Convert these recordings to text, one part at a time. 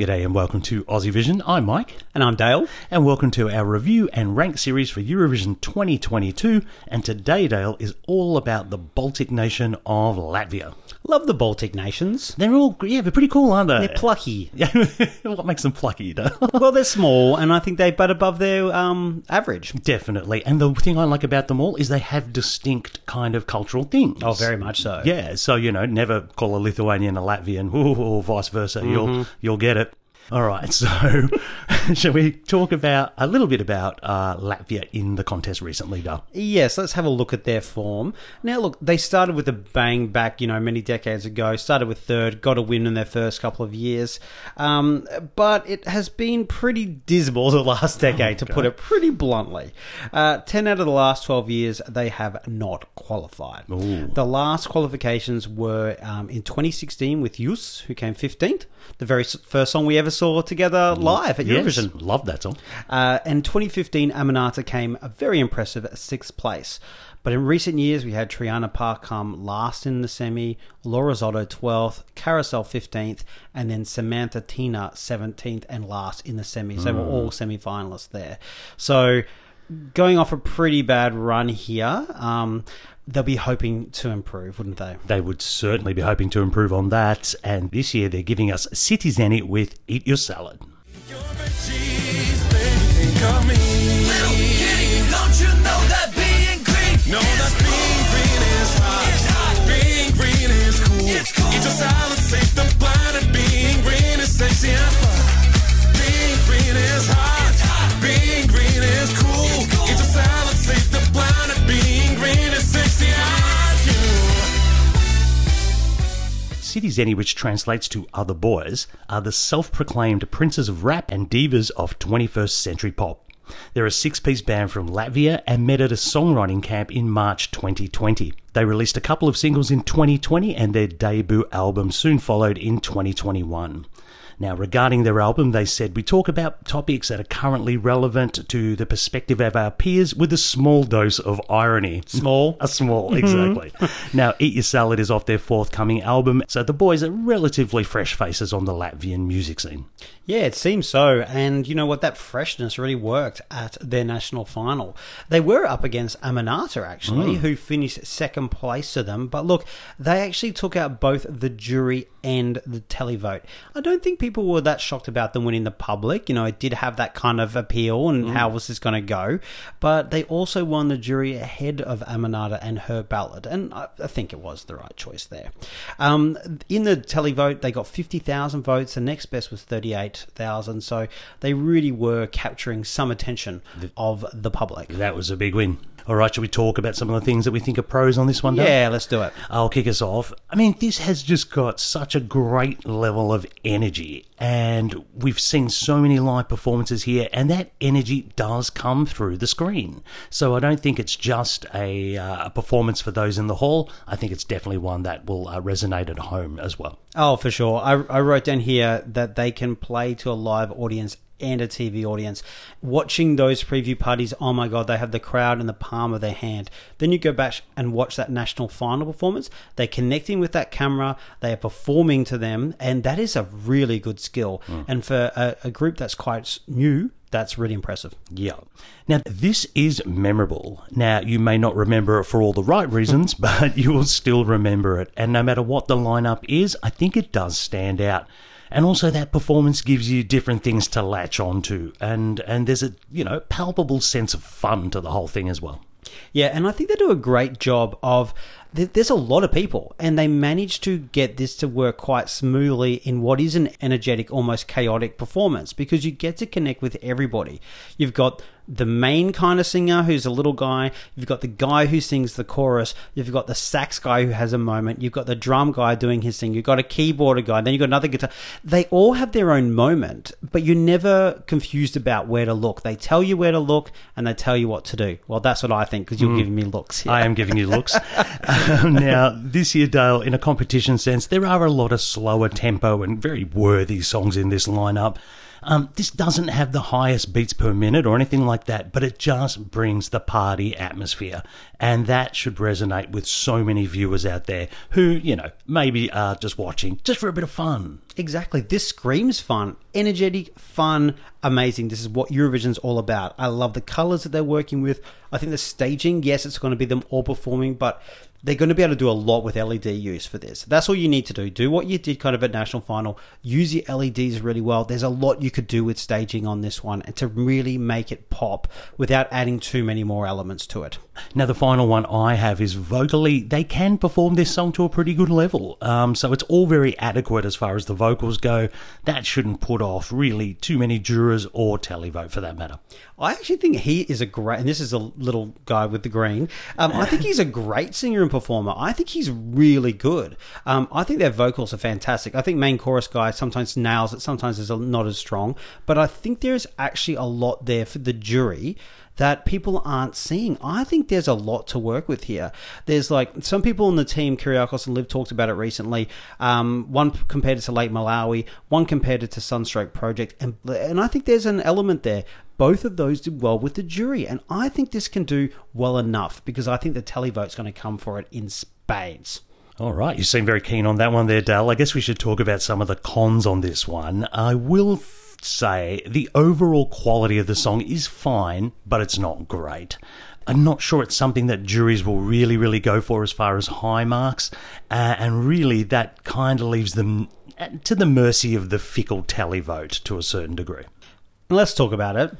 G'day and welcome to Aussie Vision. I'm Mike. And I'm Dale. And welcome to our review and rank series for Eurovision 2022. And today, Dale, is all about the Baltic nation of Latvia. Love the Baltic nations. They're all, yeah, they're pretty cool, aren't they? They're plucky. What makes them plucky, Dale? well, they're small, and I think they butt above their um, average. Definitely. And the thing I like about them all is they have distinct kind of cultural things. Oh, very much so. Yeah. So, you know, never call a Lithuanian a Latvian or vice versa. Mm-hmm. You'll, you'll get it. All right, so shall we talk about a little bit about uh, Latvia in the contest recently, Dale? Yes, let's have a look at their form. Now, look, they started with a bang back, you know, many decades ago. Started with third, got a win in their first couple of years, um, but it has been pretty dismal the last decade, to put it pretty bluntly. Uh, Ten out of the last twelve years, they have not qualified. Ooh. The last qualifications were um, in 2016 with Justs, who came 15th, the very first song we ever saw together live at Eurovision. Yes, love that song. Uh, and 2015, Aminata came a very impressive sixth place. But in recent years, we had Triana Park come last in the semi, Laura Rizzotto 12th, Carousel 15th, and then Samanta Tīna 17th and last in the semi. So mm. we're all semi finalists there. So going off a pretty bad run here. Um, they'll be hoping to improve, wouldn't they? They would certainly be hoping to improve on that. And this year they're giving us Citi Zēni with Eat Your Salad. Eat your salad, Citi Zēni, which translates to other boys, are the self-proclaimed princes of rap and divas of 21st century pop. They're a six piece band from Latvia and met at a songwriting camp in March 2020. They released a couple of singles in 2020 and their debut album soon followed in 2021. Now, regarding their album, they said, We talk about topics that are currently relevant to the perspective of our peers with a small dose of irony. Small? a small, exactly. now, Eat Your Salad is off their forthcoming album, so the boys are relatively fresh faces on the Latvian music scene. Yeah, it seems so. And you know what? That freshness really worked at their national final. They were up against Aminata, actually, mm. who finished second place to them. But look, they actually took out both the jury and the televote. I don't think people were that shocked about them winning the public. You know, it did have that kind of appeal and mm. how was this going to go. But they also won the jury ahead of Aminata and her ballad. And I, I think it was the right choice there. Um, in the televote, they got 50,000 votes. The next best was 38 thousand. So they really were capturing some attention of the public. That was a big win. All right, shall we talk about some of the things that we think are pros on this one? Yeah, let's do it. I'll kick us off. I mean, this has just got such a great level of energy, and we've seen so many live performances here, and that energy does come through the screen. So I don't think it's just a, uh, a performance for those in the hall. I think it's definitely one that will uh, resonate at home as well. Oh, for sure. I, I wrote down here that they can play to a live audience and a TV audience. Watching those preview parties, oh my God, they have the crowd in the palm of their hand. Then you go back and watch that national final performance. They're connecting with that camera, they are performing to them, and that is a really good skill. Mm. And for a, a group that's quite new, that's really impressive. Yeah. Now, this is memorable. Now, you may not remember it for all the right reasons, but you will still remember it. And no matter what the lineup is, I think it does stand out and also that performance gives you different things to latch onto, and and there's a you know palpable sense of fun to the whole thing as well. Yeah, and I think they do a great job of. There's a lot of people, and they manage to get this to work quite smoothly in what is an energetic, almost chaotic performance because you get to connect with everybody. You've got the main kind of singer who's a little guy. You've got the guy who sings the chorus. You've got the sax guy who has a moment. You've got the drum guy doing his thing. You've got a keyboarder guy. Then you've got another guitar. They all have their own moment, but you're never confused about where to look. They tell you where to look and they tell you what to do. Well, that's what I think because you're mm. giving me looks. Yeah. I am giving you looks. now, this year, Dale, in a competition sense, there are a lot of slower tempo and very worthy songs in this lineup. Um, this doesn't have the highest beats per minute or anything like that, but it just brings the party atmosphere. And that should resonate with so many viewers out there who, you know, maybe are just watching just for a bit of fun. Exactly. This screams fun, energetic, fun, amazing. This is what Eurovision's all about. I love the colors that they're working with. I think the staging, yes, it's going to be them all performing, but they're going to be able to do a lot with LED use for this. That's all you need to do. Do what you did kind of at national final. Use your LEDs really well. There's a lot you could do with staging on this one and to really make it pop without adding too many more elements to it. Now, the final one I have is vocally, they can perform this song to a pretty good level. Um, so it's all very adequate as far as the vocals go. That shouldn't put off really too many jurors or televote for that matter. I actually think he is a great, and this is a little guy with the green. Um, I think he's a great singer and performer. I think he's really good. Um, I think their vocals are fantastic. I think main chorus guy sometimes nails it, sometimes is not as strong. But I think there's actually a lot there for the jury that people aren't seeing. I think there's a lot to work with here. There's like some people in the team, Kyriakos and Liv talked about it recently. Um, one compared it to Lake Malawi, one compared it to Sunstroke Project, and and I think there's an element there. Both of those did well with the jury, and I think this can do well enough because I think the televote's going to come for it in spades. All right, you seem very keen on that one there, Dal. I guess we should talk about some of the cons on this one. I will say the overall quality of the song is fine, but it's not great. I'm not sure it's something that juries will really, really go for as far as high marks, uh, and really that kind of leaves them uh, to the mercy of the fickle televote to a certain degree. Let's talk about it.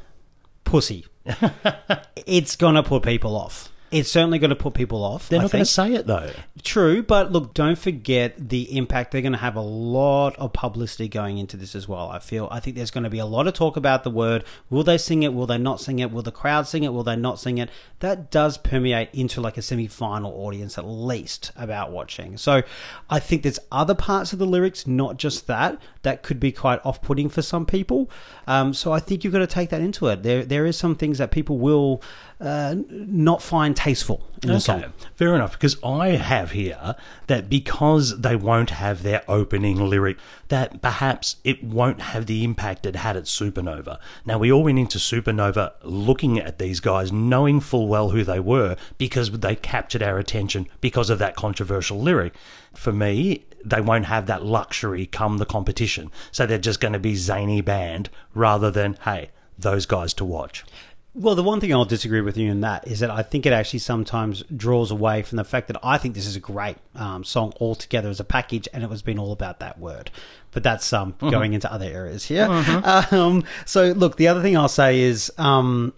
Pussy. it's gonna put people off. It's certainly going to put people off. They're I not going to say it though. True, but look, don't forget the impact. They're going to have a lot of publicity going into this as well. I feel. I think there's going to be a lot of talk about the word. Will they sing it? Will they not sing it? Will the crowd sing it? Will they not sing it? That does permeate into like a semi-final audience at least about watching. So, I think there's other parts of the lyrics, not just that, that could be quite off-putting for some people. Um, so, I think you've got to take that into it. There, there is some things that people will uh, not find tasteful in the song. Fair enough, because I have here that because they won't have their opening lyric, that perhaps it won't have the impact it had at Supernova. Now, we all went into Supernova looking at these guys, knowing full well who they were, because they captured our attention because of that controversial lyric. For me, they won't have that luxury come the competition. So they're just going to be zany band rather than, hey, those guys to watch. Well, the one thing I'll disagree with you in that is that I think it actually sometimes draws away from the fact that I think this is a great um, song altogether as a package, and it was been all about that word. But that's um, Mm-hmm. going into other areas here. Um, so, look, the other thing I'll say is. Um,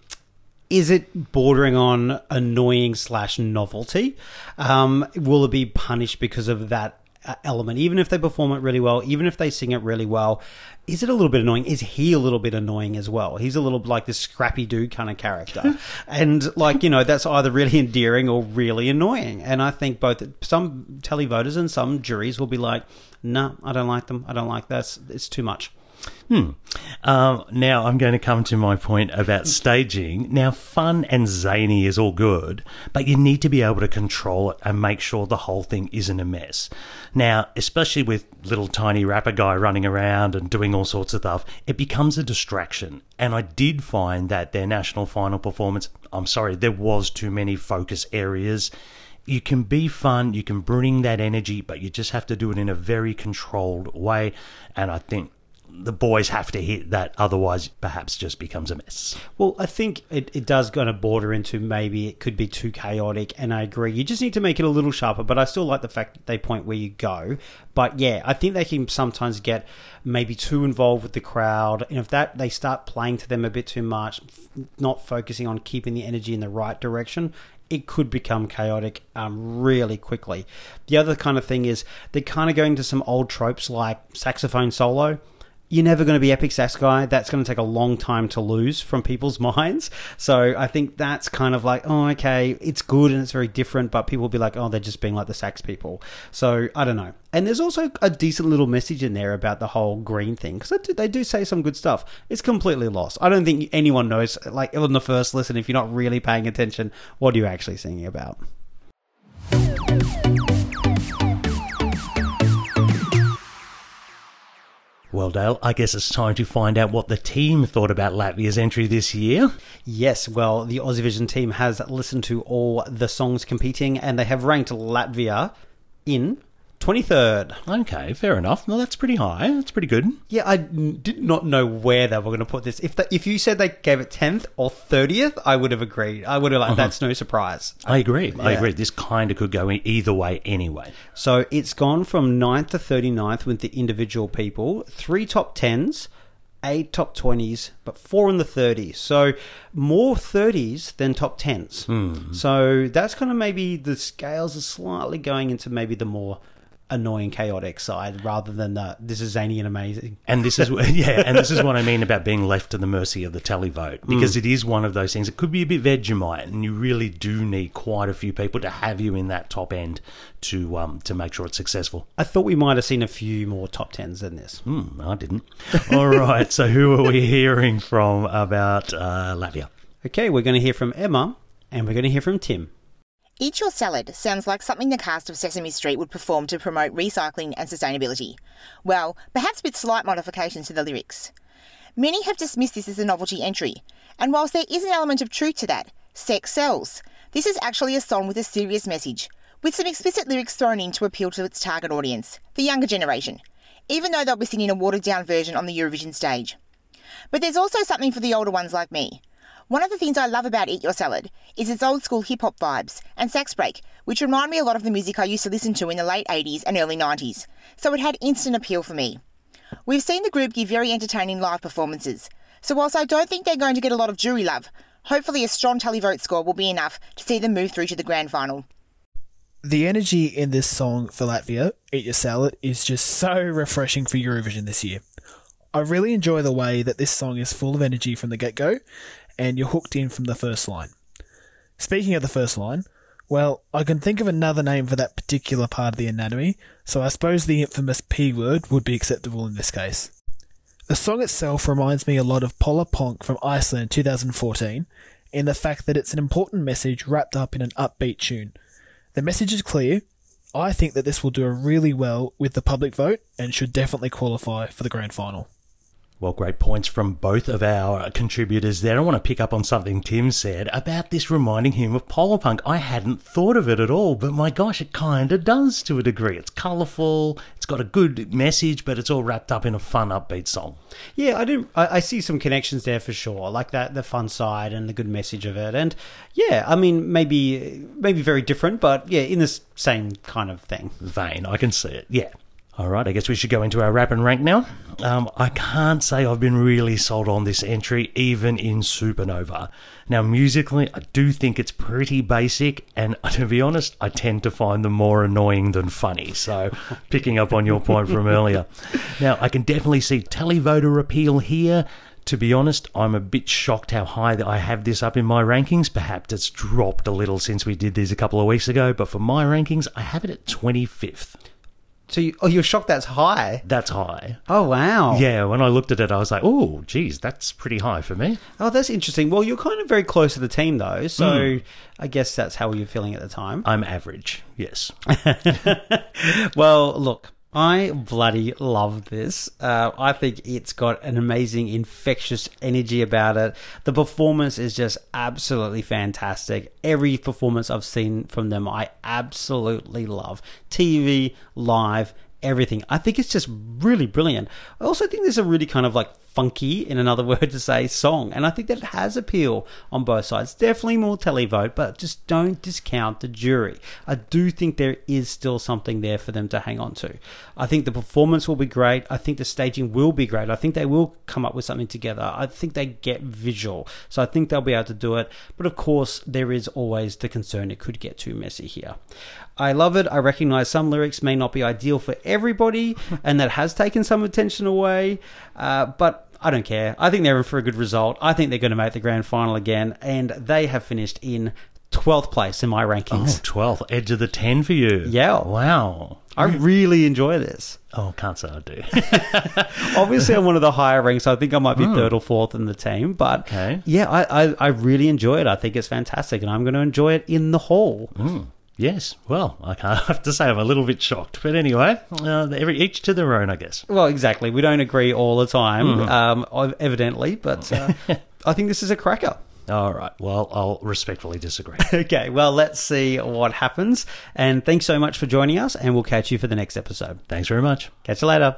is it bordering on annoying slash novelty? Um, will it be punished because of that Uh, element? Even if they perform it really well, even if they sing it really well, is it a little bit annoying? Is he a little bit annoying as well? He's a little like this scrappy dude kind of character, and like you know that's either really endearing or really annoying. And I think both some televoters and some juries will be like, "No, I don't like them. I don't like that. It's too much." Hmm. Um, now I'm going to come to my point about staging. Now, fun and zany is all good, but you need to be able to control it and make sure the whole thing isn't a mess. Now, especially with little tiny rapper guy running around and doing all sorts of stuff, it becomes a distraction. And I did find that their national final performance, I'm sorry, there was too many focus areas. You can be fun, you can bring that energy, but you just have to do it in a very controlled way. And I think the boys have to hit that, otherwise, perhaps just becomes a mess. Well, I think it, it does kind of border into maybe it could be too chaotic, and I agree. You just need to make it a little sharper, but I still like the fact that they point where you go. But yeah, I think they can sometimes get maybe too involved with the crowd, and if that they start playing to them a bit too much, not focusing on keeping the energy in the right direction, it could become chaotic um, really quickly. The other kind of thing is they're kind of going to some old tropes like saxophone solo you're never going to be epic sax guy. That's going to take a long time to lose from people's minds. So I think that's kind of like, oh, okay, it's good and it's very different, but people will be like, oh, they're just being like the sax people. So I don't know. And there's also a decent little message in there about the whole green thing because they, do- they do say some good stuff. It's completely lost. I don't think anyone knows. Like on the first listen, if you're not really paying attention, what are you actually singing about? Well, Dale, I guess it's time to find out what the team thought about Latvia's entry this year. Yes, well, the Aussie Vision team has listened to all the songs competing and they have ranked Latvia in 23rd. Okay, fair enough. Well, that's pretty high. That's pretty good. Yeah, I n- did not know where they were going to put this. If the, if you said they gave it 10th or 30th, I would have agreed. I would have like, uh-huh. that's no surprise. I agree. I Yeah. agree. This kind of could go in either way anyway. So it's gone from 9th to 39th with the individual people, three top 10s, eight top 20s, but four in the 30s. So more 30s than top 10s. Hmm. So that's kind of maybe the scales are slightly going into maybe the more annoying, chaotic side rather than the this is zany and amazing. And this is yeah, and this is what I mean about being left to the mercy of the televote because it is one of those things. It could be a bit Vegemite, and you really do need quite a few people to have you in that top end to um to make sure it's successful. I thought we might have seen a few more top 10s than this. Hmm, I didn't. All right, so who are we hearing from about uh, Latvia? Okay, we're going to hear from Emma and we're going to hear from Tim. Eat Your Salad sounds like something the cast of Sesame Street would perform to promote recycling and sustainability. Well, perhaps with slight modifications to the lyrics. Many have dismissed this as a novelty entry, and whilst there is an element of truth to that, sex sells. This is actually a song with a serious message, with some explicit lyrics thrown in to appeal to its target audience, the younger generation, even though they'll be singing a watered down version on the Eurovision stage. But there's also something for the older ones like me. One of the things I love about Eat Your Salad is its old school hip hop vibes and sax break, which remind me a lot of the music I used to listen to in the late 80s and early 90s, so it had instant appeal for me. We've seen the group give very entertaining live performances, so whilst I don't think they're going to get a lot of jury love, hopefully a strong televote score will be enough to see them move through to the grand final. The energy in this song for Latvia, Eat Your Salad, is just so refreshing for Eurovision this year. I really enjoy the way that this song is full of energy from the get go, and you're hooked in from the first line. Speaking of the first line, well, I can think of another name for that particular part of the anatomy, so I suppose the infamous P word would be acceptable in this case. The song itself reminds me a lot of Pollapönk from Iceland 2014, in the fact that it's an important message wrapped up in an upbeat tune. The message is clear. I think that this will do really well with the public vote and should definitely qualify for the grand final. Well, great points from both of our contributors there. I want to pick up on something Tim said about this reminding him of Pollapönk. I hadn't thought of it at all, but my gosh, it kind of does to a degree. It's colourful, it's got a good message, but it's all wrapped up in a fun, upbeat song. Yeah, I do. I, I see some connections there for sure, like that the fun side and the good message of it, and yeah, I mean maybe maybe very different, but yeah, in this same kind of thing. Vein, I can see it, yeah. All right, I guess we should go into our wrap and rank now. Um, I can't say I've been really sold on this entry, even in Supernova. Now, musically, I do think it's pretty basic, and to be honest, I tend to find them more annoying than funny. So, picking up on your point from earlier. Now, I can definitely see televoter appeal here. To be honest, I'm a bit shocked how high that I have this up in my rankings. Perhaps it's dropped a little since we did these a couple of weeks ago, but for my rankings, I have it at 25th. So, you, oh, you're shocked that's high? That's high. Oh wow! Yeah, when I looked at it, I was like, oh, geez, that's pretty high for me. Oh, that's interesting. Well, you're kind of very close to the team though, so hmm. I guess that's how you're feeling at the time. I'm average, yes. well, look, I bloody love this. Uh, I think it's got an amazing, infectious energy about it. The performance is just absolutely fantastic. Every performance I've seen from them, I absolutely love. TV, live, everything. I think it's just really brilliant. I also think there's a really kind of like funky, in another word to say, song. And I think that it has appeal on both sides. Definitely more televote, but just don't discount the jury. I do think there is still something there for them to hang on to. I think the performance will be great. I think the staging will be great. I think they will come up with something together. I think they get visual. So I think they'll be able to do it. But of course, there is always the concern it could get too messy here. I love it. I recognize some lyrics may not be ideal for everybody, and that has taken some attention away. Uh, but I don't care. I think they're in for a good result. I think they're going to make the grand final again, and they have finished in 12th place in my Oh, rankings. 12th, edge of the 10 for you. Yeah. Wow. I really enjoy this. Oh, can't say I do. Obviously, I'm one of the higher ranks. So I think I might be hmm. third or fourth in the team. But Okay. yeah, I, I, I really enjoy it. I think it's fantastic, and I'm going to enjoy it in the hall. Hmm. Yes, well, I can't have to say I'm a little bit shocked. But anyway, uh, every, each to their own, I guess. Well, exactly. We don't agree all the time, um, evidently, but uh, I think this is a cracker. All right. Well, I'll respectfully disagree. Okay, well, let's see what happens. And thanks so much for joining us, and we'll catch you for the next episode. Thanks very much. Catch you later.